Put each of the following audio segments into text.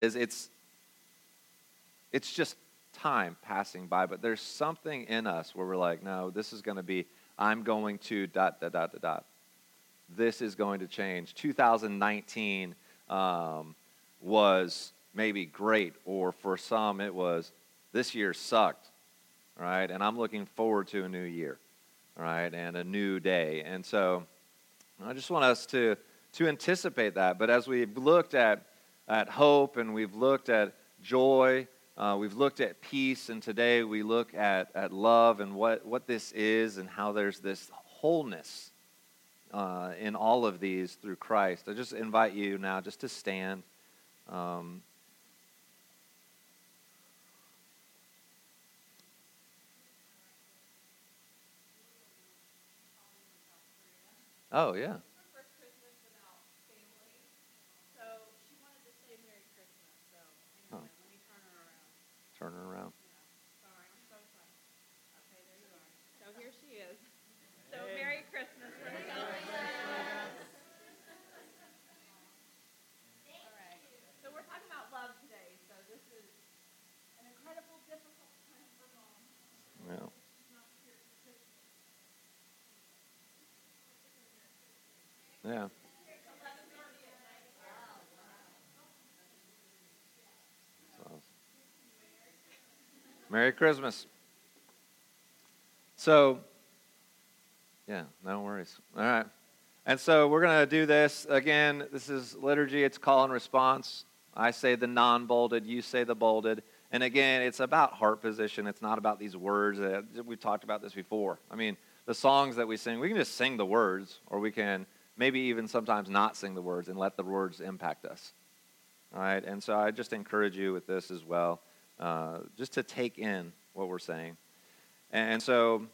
is it's it's just time passing by, but there's something in us where we're like, no, this is going to be, I'm going to dot, dot, dot, dot, dot. This is going to change. 2019 um, was maybe great, or for some, it was, this year sucked, right? And I'm looking forward to a new year, right? And a new day. And so I just want us to, to anticipate that. But as we've looked at, at hope and we've looked at joy, uh, we've looked at peace, and today we look at, at love and what, what this is and how there's this wholeness uh, in all of these through Christ. I just invite you now just to stand. Um, oh, yeah. turn her around. Sorry, I'm so sorry. Okay, there you are. So here she is. So Merry Christmas for the All right. So we're talking about love today. So this is an incredible, difficult time for mom. Yeah. Yeah. So. Merry Christmas. So, yeah, no worries. All right. And so we're going to do this again. This is liturgy, it's call and response. I say the non bolded, you say the bolded. And again, it's about heart position. It's not about these words. That, We've talked about this before. I mean, the songs that we sing, we can just sing the words, or we can maybe even sometimes not sing the words and let the words impact us. All right. And so I just encourage you with this as well. Uh, just to take in what we're saying. And so,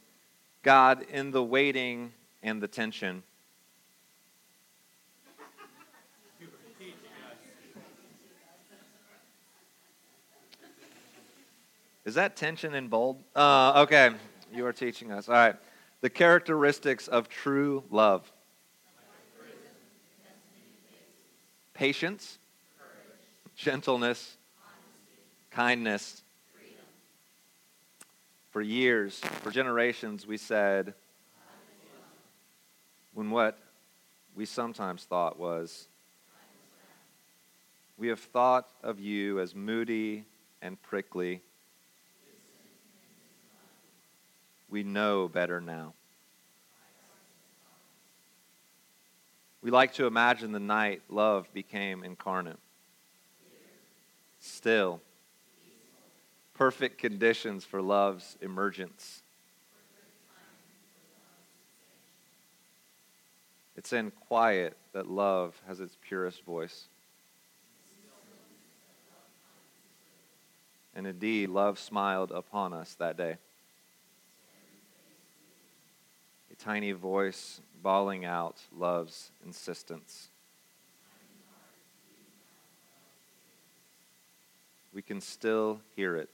God, in the waiting and the tension, Is that tension in bold? Uh, okay, you are teaching us. All right. The characteristics of true love patience, gentleness, kindness. For years, for generations, we said, when what we sometimes thought was, we have thought of you as moody and prickly. We know better now. We like to imagine the night love became incarnate. Still, perfect conditions for love's emergence. It's in quiet that love has its purest voice. And indeed, love smiled upon us that day. A tiny voice bawling out love's insistence. We can still hear it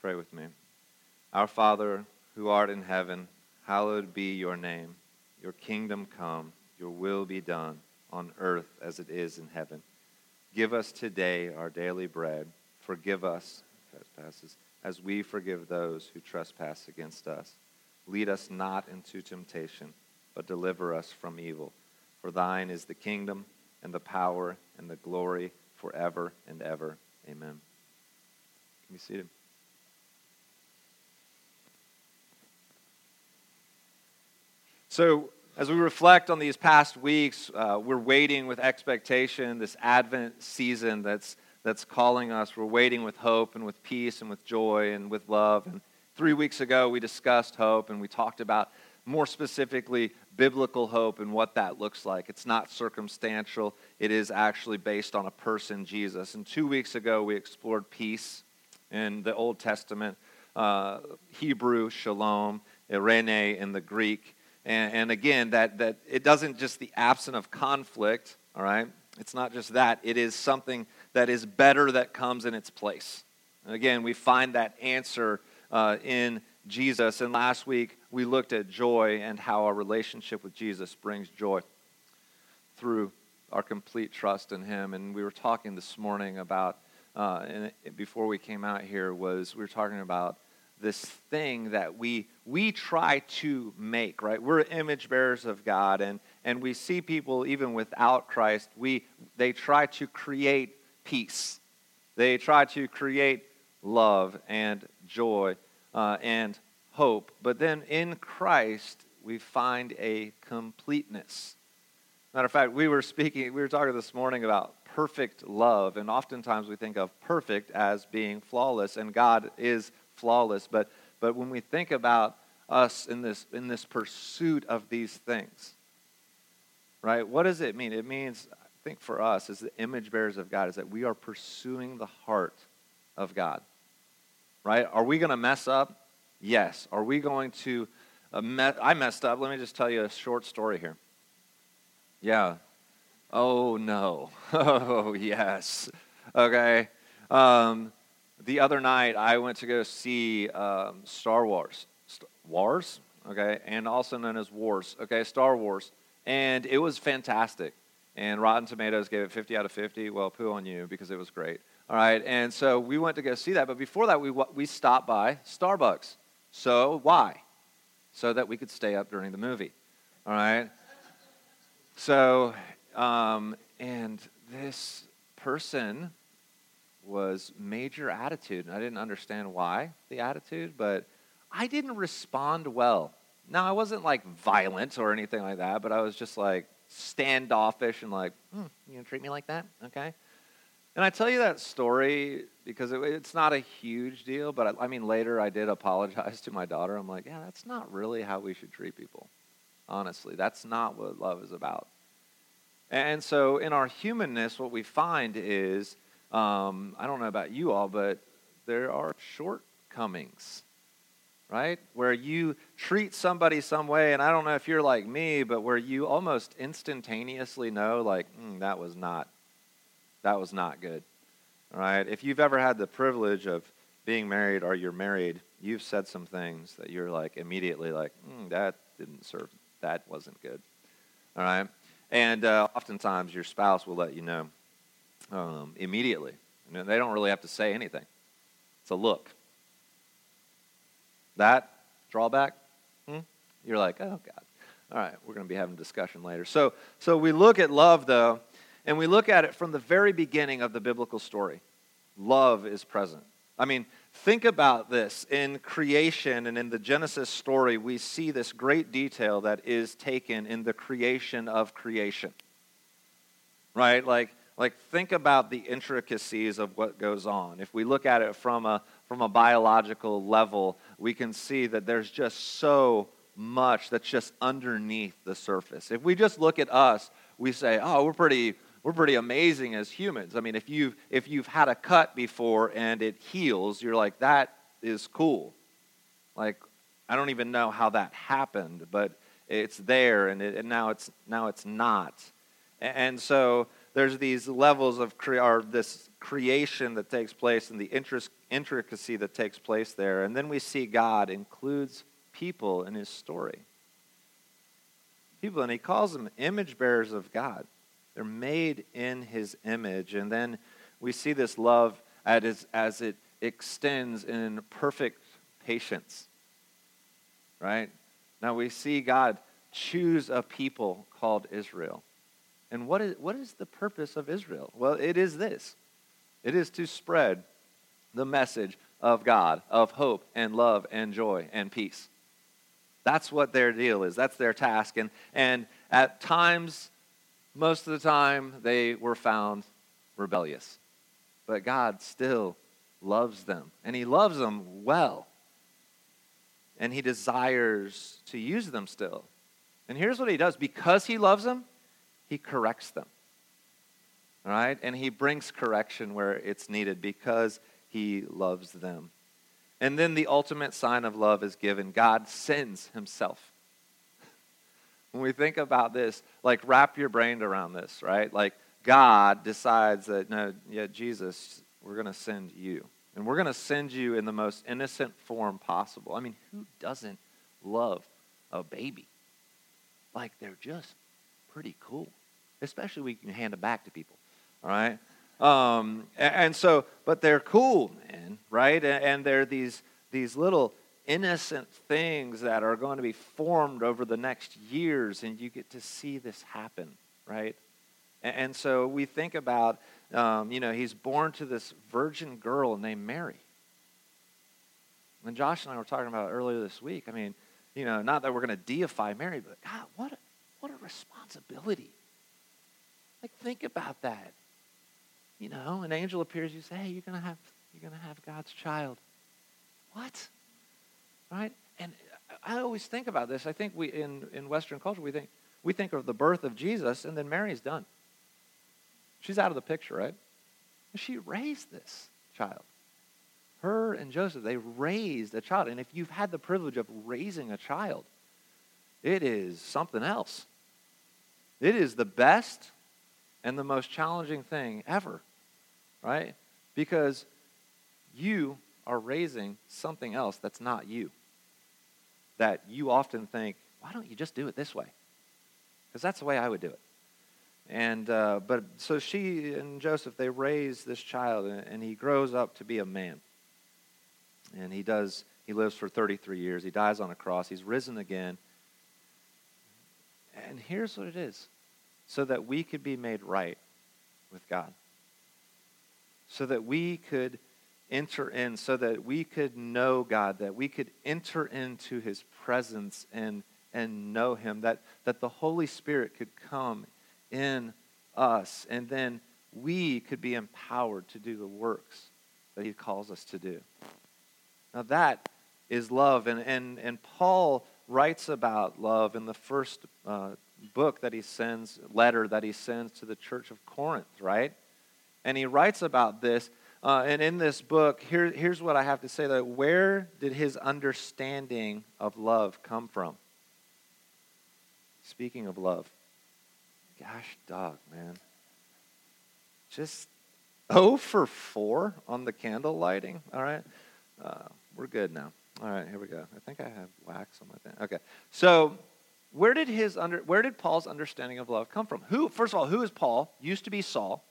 Pray with me. Our Father, who art in heaven, hallowed be your name. Your kingdom come, your will be done, on earth as it is in heaven. Give us today our daily bread. Forgive us trespasses, as we forgive those who trespass against us. Lead us not into temptation, but deliver us from evil. For thine is the kingdom, and the power, and the glory, forever and ever. Amen. Can be seated. So, as we reflect on these past weeks, uh, we're waiting with expectation, this Advent season that's, that's calling us. We're waiting with hope and with peace and with joy and with love. And three weeks ago, we discussed hope and we talked about more specifically biblical hope and what that looks like. It's not circumstantial, it is actually based on a person, Jesus. And two weeks ago, we explored peace in the Old Testament, uh, Hebrew, shalom, eirene in the Greek. And, and again, that, that it doesn't just the absence of conflict, all right? It's not just that, it is something that is better that comes in its place. And again, we find that answer uh, in Jesus. And last week, we looked at joy and how our relationship with Jesus brings joy. through our complete trust in Him. And we were talking this morning about, uh, and before we came out here, was we were talking about this thing that we we try to make right we're image bearers of god and and we see people even without christ we they try to create peace they try to create love and joy uh, and hope but then in christ we find a completeness matter of fact we were speaking we were talking this morning about perfect love and oftentimes we think of perfect as being flawless and god is flawless. But, but when we think about us in this, in this pursuit of these things, right, what does it mean? It means, think for us, as the image bearers of God, is that we are pursuing the heart of God, right? Are we going to mess up? Yes. Are we going to, uh, I messed up. Let me just tell you a short story here. Yeah. Oh, no. Oh, yes. Okay. Um, the other night I went to go see um, Star Wars. Star Wars? Okay, and also known as Wars. Okay, Star Wars. And it was fantastic. And Rotten Tomatoes gave it 50 out of 50. Well, poo on you because it was great. All right, and so we went to go see that. But before that, we, we stopped by Starbucks. So why? So that we could stay up during the movie. All right? So, um, and this person was major attitude. And I didn't understand why the attitude, but I didn't respond well. Now, I wasn't like violent or anything like that, but I was just like standoffish and like, hmm, you gonna treat me like that? Okay. And I tell you that story because it, it's not a huge deal, but I, I mean, later I did apologize to my daughter. I'm like, yeah, that's not really how we should treat people. Honestly, that's not what love is about. And so, in our humanness, what we find is um, I don't know about you all, but there are shortcomings, right? Where you treat somebody some way, and I don't know if you're like me, but where you almost instantaneously know, like, mm, that was not, that was not good, right? If you've ever had the privilege of being married or you're married, you've said some things that you're like immediately like, mm, that didn't serve, that wasn't good, all right? And uh, oftentimes your spouse will let you know um, immediately. And they don't really have to say anything. It's a look. That drawback, hmm? you're like, oh God. All right, we're going to be having a discussion later. So, so we look at love, though, and we look at it from the very beginning of the biblical story. Love is present. I mean, think about this. In creation and in the Genesis story, we see this great detail that is taken in the creation of creation. Right? Like, like think about the intricacies of what goes on. If we look at it from a from a biological level, we can see that there's just so much that's just underneath the surface. If we just look at us, we say, "Oh, we're pretty we're pretty amazing as humans." I mean, if you've, if you've had a cut before and it heals, you're like, "That is cool." Like I don't even know how that happened, but it's there and, it, and now it's now it's not. And so there's these levels of cre- or this creation that takes place and the intricacy that takes place there. And then we see God includes people in his story. People, and he calls them image bearers of God. They're made in his image. And then we see this love as, as it extends in perfect patience. Right? Now we see God choose a people called Israel. And what is, what is the purpose of Israel? Well, it is this it is to spread the message of God, of hope and love and joy and peace. That's what their deal is. That's their task. And, and at times, most of the time, they were found rebellious. But God still loves them, and He loves them well. And He desires to use them still. And here's what He does because He loves them, he corrects them. All right? And he brings correction where it's needed because he loves them. And then the ultimate sign of love is given God sends himself. when we think about this, like wrap your brain around this, right? Like God decides that, no, yeah, Jesus, we're going to send you. And we're going to send you in the most innocent form possible. I mean, who doesn't love a baby? Like, they're just pretty cool especially we can hand them back to people. All right? Um, and, so, but they're cool, man, right? And, they're these, these little innocent things that are going to be formed over the next years, and you get to see this happen, right? And, and so we think about, um, you know, he's born to this virgin girl named Mary. And Josh and I were talking about earlier this week. I mean, you know, not that we're going to deify Mary, but God, what a, what a responsibility. Like, think about that. You know, an angel appears, you say, hey, you're going to have, you're going to have God's child. What? Right? And I always think about this. I think we, in, in Western culture, we think, we think of the birth of Jesus, and then Mary's done. She's out of the picture, right? She raised this child her and Joseph, they raised a child. And if you've had the privilege of raising a child, it is something else. It is the best and the most challenging thing ever, right? Because you are raising something else that's not you. That you often think, why don't you just do it this way? Because that's the way I would do it. And uh, but so she and Joseph they raise this child, and, he grows up to be a man. And he does, he lives for 33 years. He dies on a cross. He's risen again. And here's what it is so that we could be made right with God, so that we could enter in, so that we could know God, that we could enter into his presence and, and know him, that, that the Holy Spirit could come in us, and then we could be empowered to do the works that he calls us to do. Now that is love. And, and, and Paul writes about love in the first uh, book that he sends, letter that he sends to the church of Corinth, right? And he writes about this. Uh, and in this book, here, here's what I have to say that where did his understanding of love come from? Speaking of love, gosh, dog, man. Just 0 for 4 on the candle lighting, all right? Uh, we're good now. All right, here we go. I think I have wax on my thing. Okay. So, where did his under where did Paul's understanding of love come from? Who first of all, who is Paul? Used to be Saul.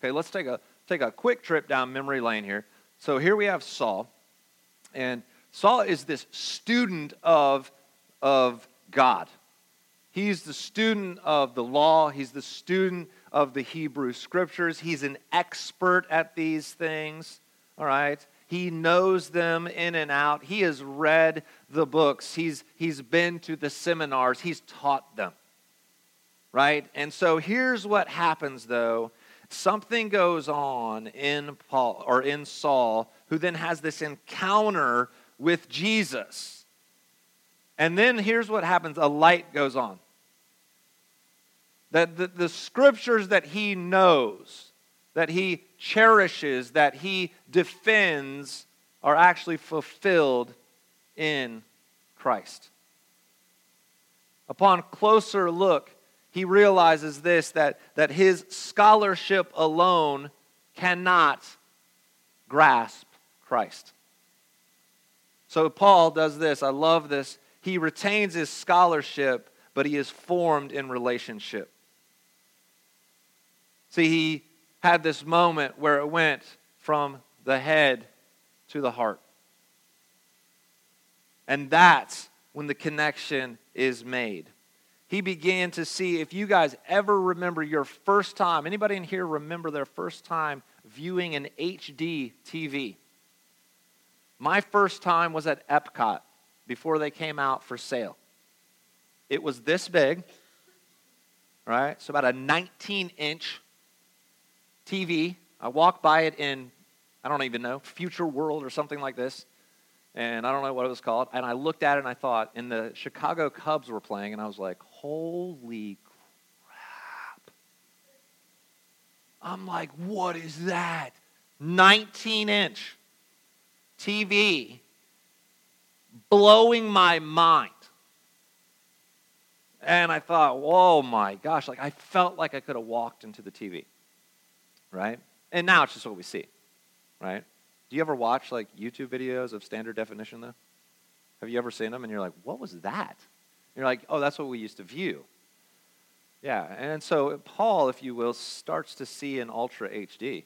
Okay, let's take a take a quick trip down memory lane here. So here we have Saul. And Saul is this student of of God. He's the student of the law, he's the student of the Hebrew scriptures. He's an expert at these things. All right. He knows them in and out. He has read the books. He's, he's been to the seminars. He's taught them. Right? And so here's what happens though. Something goes on in Paul or in Saul, who then has this encounter with Jesus. And then here's what happens a light goes on. That the, the scriptures that he knows, that he cherishes, that he defends, are actually fulfilled in Christ. Upon closer look, he realizes this that, that his scholarship alone cannot grasp Christ. So Paul does this. I love this. He retains his scholarship, but he is formed in relationship. See, he had this moment where it went from the head to the heart. And that's when the connection is made. He began to see if you guys ever remember your first time, anybody in here remember their first time viewing an HD TV? My first time was at Epcot before they came out for sale. It was this big, right? So about a 19 inch TV. I walked by it in, I don't even know, Future World or something like this. And I don't know what it was called. And I looked at it and I thought, and the Chicago Cubs were playing, and I was like, holy crap. I'm like, what is that? 19 inch TV blowing my mind. And I thought, whoa, my gosh, like I felt like I could have walked into the TV right? And now it's just what we see, right? Do you ever watch like YouTube videos of standard definition though? Have you ever seen them and you're like, what was that? And you're like, oh, that's what we used to view. Yeah, and so Paul, if you will, starts to see in ultra HD.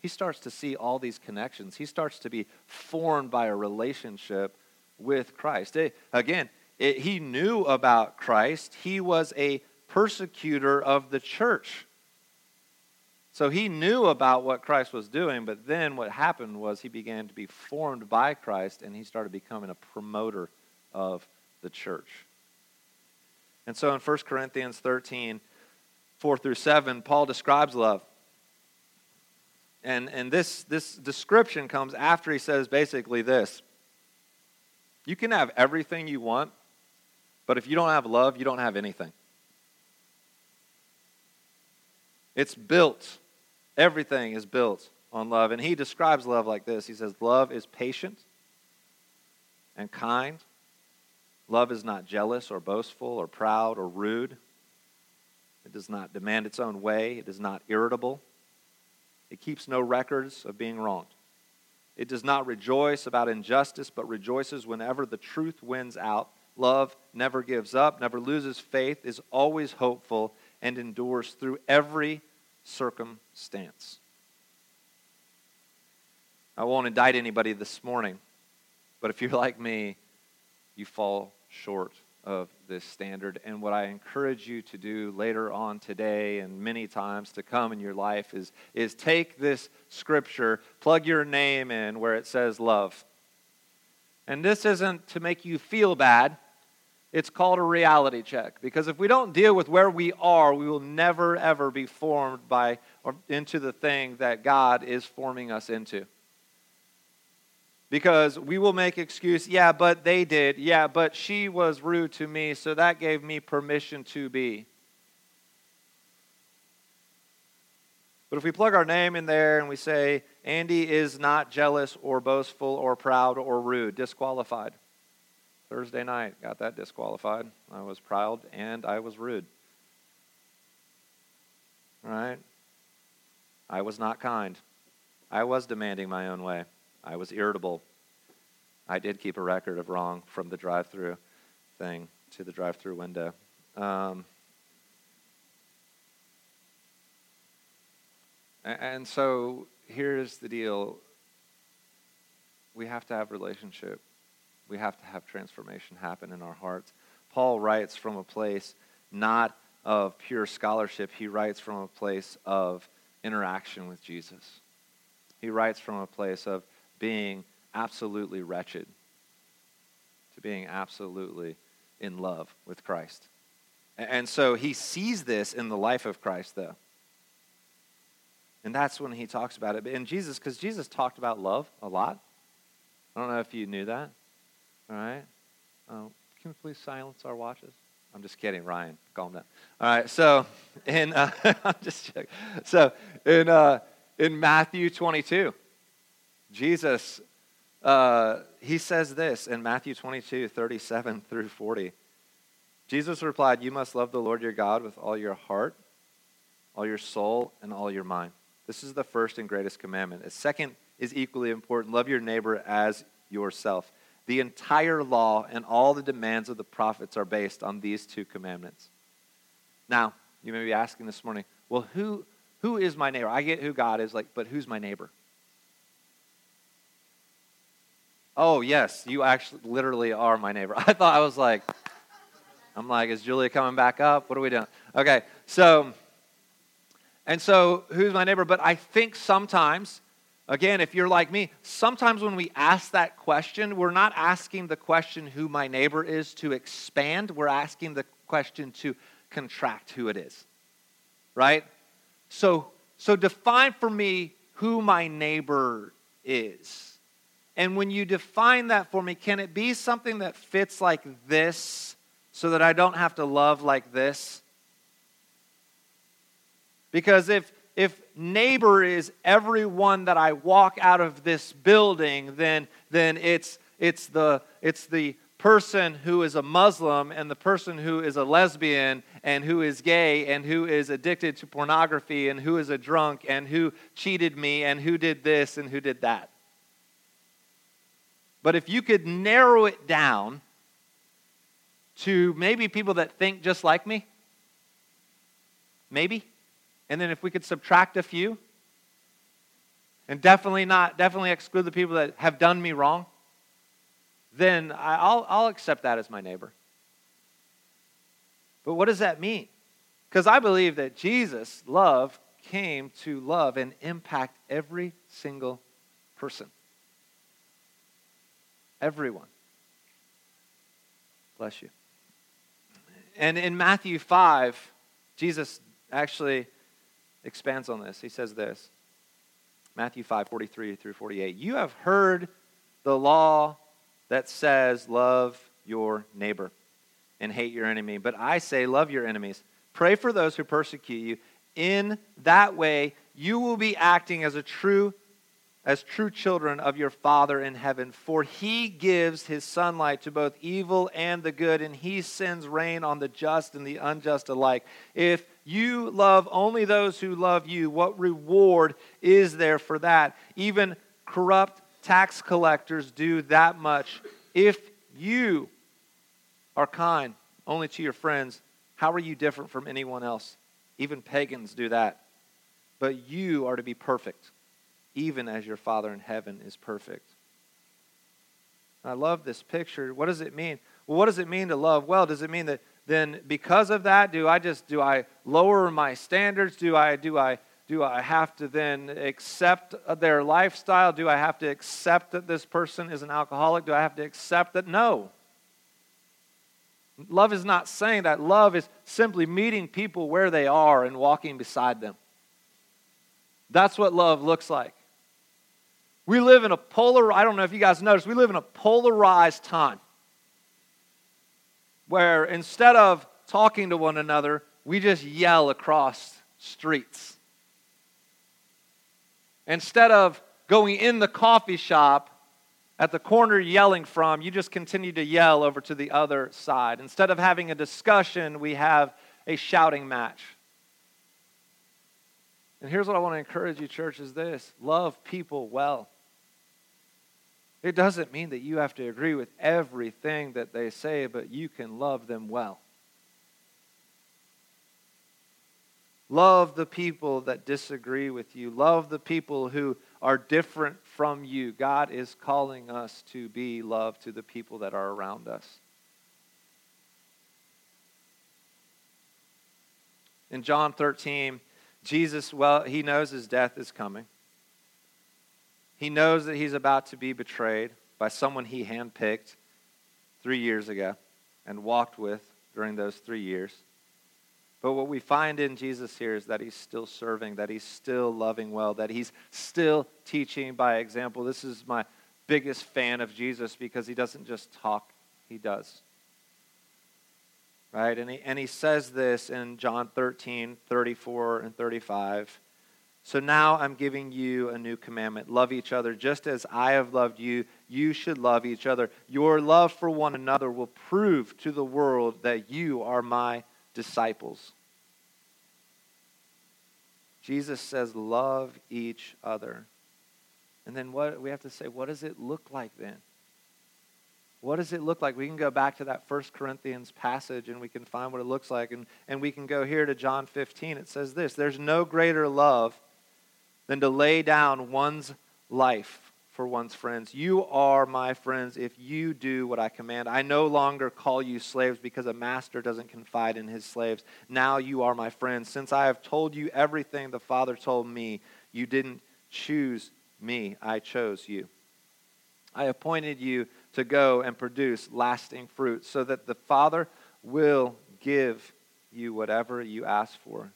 He starts to see all these connections. He starts to be formed by a relationship with Christ. It, again, it, he knew about Christ. He was a persecutor of the church. So he knew about what Christ was doing, but then what happened was he began to be formed by Christ and he started becoming a promoter of the church. And so in 1 Corinthians 13, 4 through 7, Paul describes love. And, and this, this description comes after he says basically this You can have everything you want, but if you don't have love, you don't have anything. It's built Everything is built on love. And he describes love like this He says, Love is patient and kind. Love is not jealous or boastful or proud or rude. It does not demand its own way. It is not irritable. It keeps no records of being wronged. It does not rejoice about injustice, but rejoices whenever the truth wins out. Love never gives up, never loses faith, is always hopeful, and endures through every circumstance. I won't indict anybody this morning, but if you're like me, you fall short of this standard. And what I encourage you to do later on today and many times to come in your life is, is take this scripture, plug your name in where it says love. And this isn't to make you feel bad. It's called a reality check because if we don't deal with where we are, we will never ever be formed by or into the thing that God is forming us into. Because we will make excuse, yeah, but they did. Yeah, but she was rude to me, so that gave me permission to be. But if we plug our name in there and we say, Andy is not jealous or boastful or proud or rude, disqualified. Thursday night, got that disqualified. I was proud and I was rude. Right? I was not kind. I was demanding my own way. I was irritable. I did keep a record of wrong from the drive through thing to the drive through window. Um, and so here's the deal we have to have relationship we have to have transformation happen in our hearts. Paul writes from a place not of pure scholarship, he writes from a place of interaction with Jesus. He writes from a place of being absolutely wretched to being absolutely in love with Christ. And so he sees this in the life of Christ, though. And that's when he talks about it. And Jesus, because Jesus talked about love a lot. I don't know if you knew that. All right? Uh, can we please silence our watches? I'm just kidding, Ryan. Calm down. All right. So in uh, I'm just checking. So in uh, in Matthew 22, Jesus uh, he says this in Matthew 22, 37 through 40. Jesus replied, "You must love the Lord your God with all your heart, all your soul, and all your mind. This is the first and greatest commandment. The second is equally important: love your neighbor as yourself." The entire law and all the demands of the prophets are based on these two commandments. Now, you may be asking this morning, well, who, who is my neighbor? I get who God is, like, but who's my neighbor? Oh, yes, you actually literally are my neighbor. I thought I was like, I'm like, is Julia coming back up? What are we doing? Okay, so, and so who's my neighbor? But I think sometimes Again, if you're like me, sometimes when we ask that question, we're not asking the question who my neighbor is to expand, we're asking the question to contract who it is. Right? So, so define for me who my neighbor is. And when you define that for me, can it be something that fits like this so that I don't have to love like this? Because if if neighbor is everyone that I walk out of this building, then, then it's, it's, the, it's the person who is a Muslim and the person who is a lesbian and who is gay and who is addicted to pornography and who is a drunk and who cheated me and who did this and who did that. But if you could narrow it down to maybe people that think just like me, Maybe. And then if we could subtract a few, and definitely not, definitely exclude the people that have done me wrong, then I'll, I'll accept that as my neighbor. But what does that mean? Because I believe that Jesus' love came to love and impact every single person. Everyone. Bless you. And in Matthew 5, Jesus actually expands on this. He says this Matthew 5 43 through 48. You have heard the law that says, Love your neighbor and hate your enemy. But I say, Love your enemies. Pray for those who persecute you. In that way, you will be acting as a true as true children of your Father in heaven. For he gives his sunlight to both evil and the good, and he sends rain on the just and the unjust alike. If you love only those who love you, what reward is there for that? Even corrupt tax collectors do that much. If you are kind only to your friends, how are you different from anyone else? Even pagans do that. But you are to be perfect, even as your Father in heaven is perfect. I love this picture. What does it mean? Well, what does it mean to love well? Does it mean that then because of that, do I just do I lower my standards? Do I do I do I have to then accept their lifestyle? Do I have to accept that this person is an alcoholic? Do I have to accept that? No. Love is not saying that. Love is simply meeting people where they are and walking beside them. That's what love looks like. We live in a polar, I don't know if you guys noticed, we live in a polarized time where instead of talking to one another, we just yell across streets. Instead of going in the coffee shop at the corner yelling from, you just continue to yell over to the other side. Instead of having a discussion, we have a shouting match. And here's what I want to encourage you, church, is this love people well. It doesn't mean that you have to agree with everything that they say, but you can love them well. Love the people that disagree with you. Love the people who are different from you. God is calling us to be love to the people that are around us. In John 13, Jesus, well, he knows his death is coming. He knows that he's about to be betrayed by someone he handpicked three years ago and walked with during those three years. But what we find in Jesus here is that he's still serving, that he's still loving well, that he's still teaching by example. This is my biggest fan of Jesus because he doesn't just talk, he does. Right? And he, and he says this in John 13, 34, and 35. So now I'm giving you a new commandment love each other just as I have loved you. You should love each other. Your love for one another will prove to the world that you are my disciples. Jesus says, Love each other. And then what we have to say, what does it look like then? What does it look like? We can go back to that First Corinthians passage and we can find what it looks like. And, and we can go here to John 15. It says this There's no greater love than to lay down one's life for one's friends. You are my friends if you do what I command. I no longer call you slaves because a master doesn't confide in his slaves. Now you are my friends. Since I have told you everything the Father told me, you didn't choose me, I chose you. I appointed you to go and produce lasting fruit so that the Father will give you whatever you ask for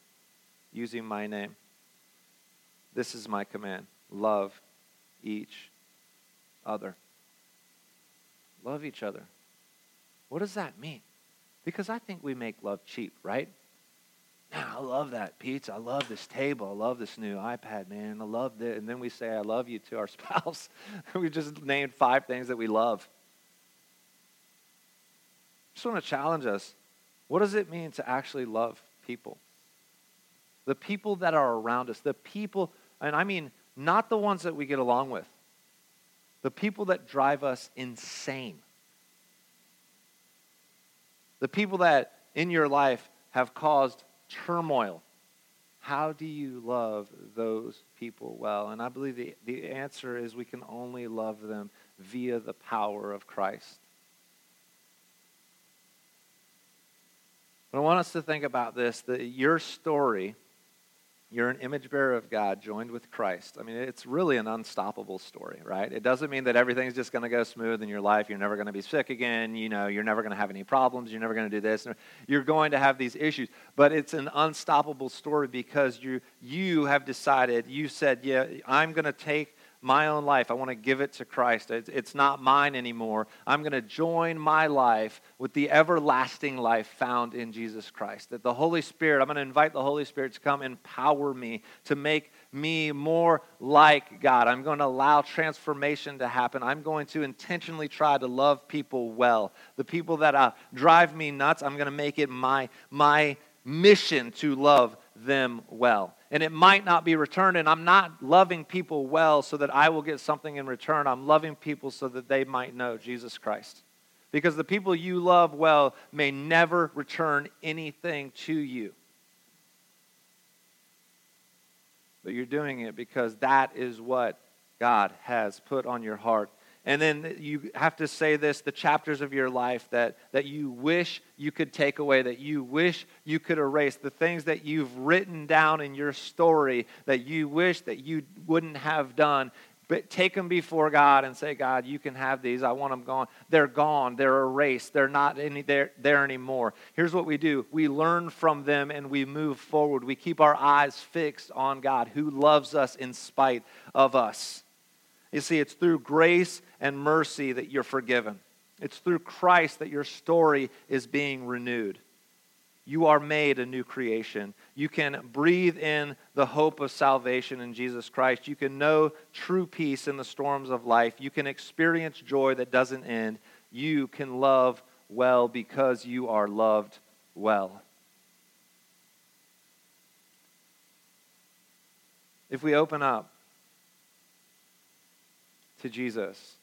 using my name. This is my command love each other. Love each other. What does that mean? Because I think we make love cheap, right? Man, I love that pizza. I love this table. I love this new iPad, man. I love this. And then we say, I love you to our spouse. we just named five things that we love. just want to challenge us. What does it mean to actually love people? The people that are around us, the people, and I mean not the ones that we get along with, the people that drive us insane, the people that in your life have caused turmoil How do you love those people well? And I believe the, the answer is we can only love them via the power of Christ. But I want us to think about this that your story you're an image bearer of God joined with Christ. I mean, it's really an unstoppable story, right? It doesn't mean that everything's just going to go smooth in your life. You're never going to be sick again. You know, you're never going to have any problems. You're never going to do this. You're going to have these issues. But it's an unstoppable story because you, you have decided, you said, yeah, I'm going to take my own life. I want to give it to Christ. It's, not mine anymore. I'm going to join my life with the everlasting life found in Jesus Christ. That the Holy Spirit, I'm going to invite the Holy Spirit to come empower me to make me more like God. I'm going to allow transformation to happen. I'm going to intentionally try to love people well. The people that uh, drive me nuts, I'm going to make it my, my mission to love them well and it might not be returned. And I'm not loving people well so that I will get something in return. I'm loving people so that they might know Jesus Christ. Because the people you love well may never return anything to you. But you're doing it because that is what God has put on your heart and then you have to say this the chapters of your life that, that you wish you could take away, that you wish you could erase, the things that you've written down in your story that you wish that you wouldn't have done. But take them before God and say, God, you can have these. I want them gone. They're gone. They're erased. They're not any, there, there anymore. Here's what we do we learn from them and we move forward. We keep our eyes fixed on God who loves us in spite of us. You see, it's through grace and mercy that you're forgiven. It's through Christ that your story is being renewed. You are made a new creation. You can breathe in the hope of salvation in Jesus Christ. You can know true peace in the storms of life. You can experience joy that doesn't end. You can love well because you are loved well. If we open up to Jesus,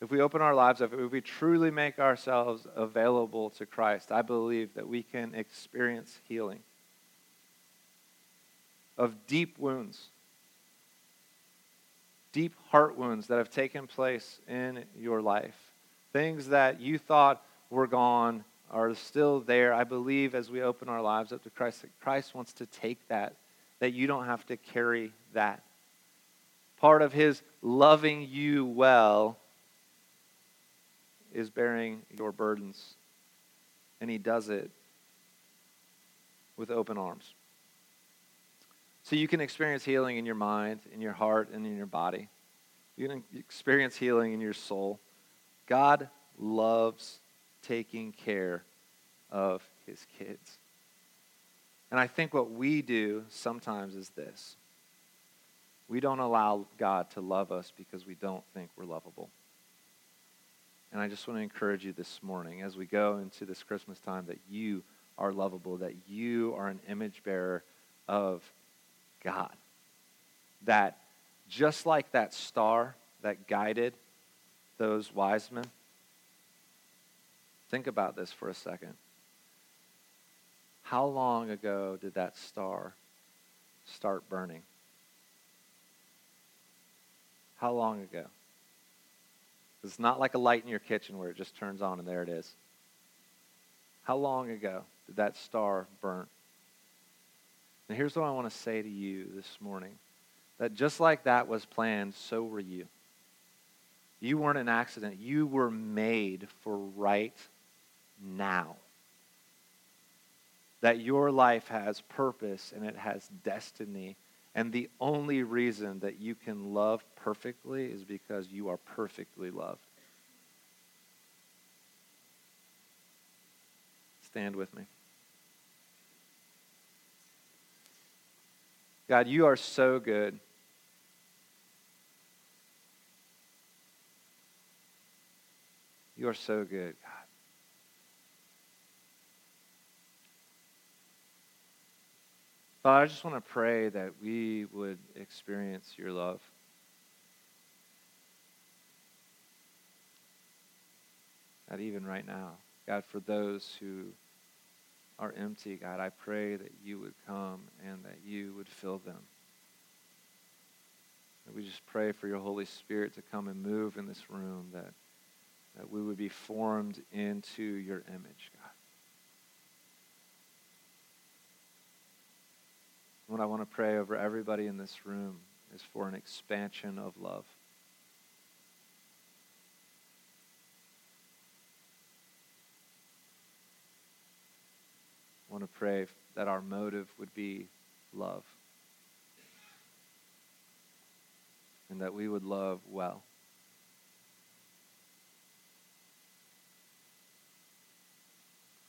if we open our lives up, if we truly make ourselves available to Christ, I believe that we can experience healing of deep wounds, deep heart wounds that have taken place in your life. Things that you thought were gone are still there. I believe as we open our lives up to Christ, that Christ wants to take that, that you don't have to carry that. Part of his loving you well is bearing your burdens. And he does it with open arms. So you can experience healing in your mind, in your heart, and in your body. You can experience healing in your soul. God loves taking care of his kids. And I think what we do sometimes is this we don't allow God to love us because we don't think we're lovable. And I just want to encourage you this morning as we go into this Christmas time that you are lovable, that you are an image bearer of God. That just like that star that guided those wise men, think about this for a second. How long ago did that star start burning? How long ago? It's not like a light in your kitchen where it just turns on and there it is. How long ago did that star burn? And here's what I want to say to you this morning that just like that was planned, so were you. You weren't an accident, you were made for right now. That your life has purpose and it has destiny and the only reason that you can love perfectly is because you are perfectly loved. Stand with me. God, you are so good. You are so good, God. Father, I just want to pray that we would experience your love. God, even right now, God, for those who are empty, God, I pray that you would come and that you would fill them. That we just pray for your Holy Spirit to come and move in this room, that, that we would be formed into your image, God. What I want to pray over everybody in this room is for an expansion of love. I want to pray that our motive would be love. And that we would love well.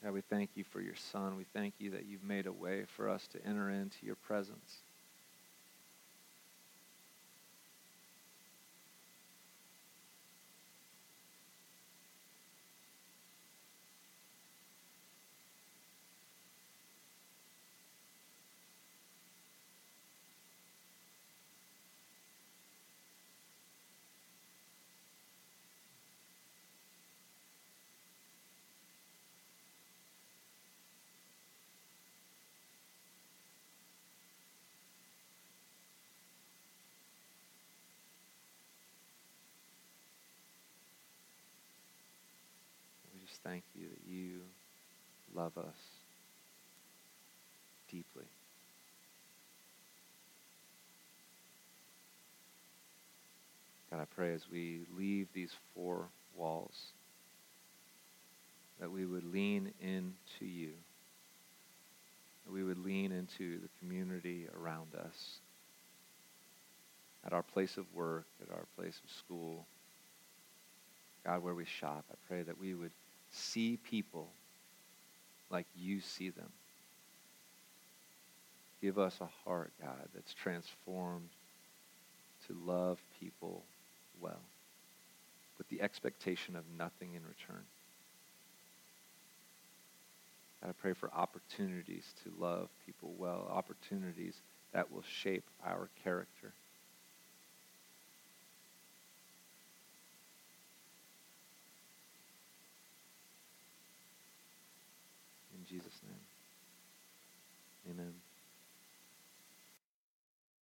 God, we thank you for your Son. We thank you that you've made a way for us to enter into your presence. just thank you that you love us deeply. God, I pray as we leave these four walls that we would lean into you, that we would lean into the community around us, at our place of work, at our place of school, God, where we shop. I pray that we would see people like you see them. Give us a heart, God, that's transformed to love people well with the expectation of nothing in return. God, I pray for opportunities to love people well, opportunities that will shape our character. Jesus' name. Amen.